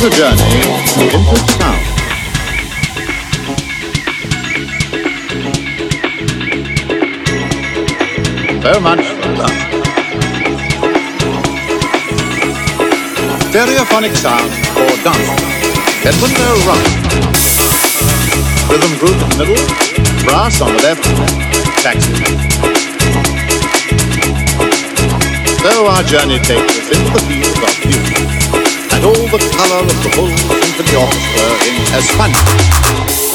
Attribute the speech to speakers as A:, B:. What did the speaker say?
A: is a journey into sound. So much love. Stereophonic sound for dance. Edmundo right. Rhythm group in the middle. Brass on the left. Taxi. So our journey takes us into the field of music the color of the bull whole the orchestra uh, in Espana.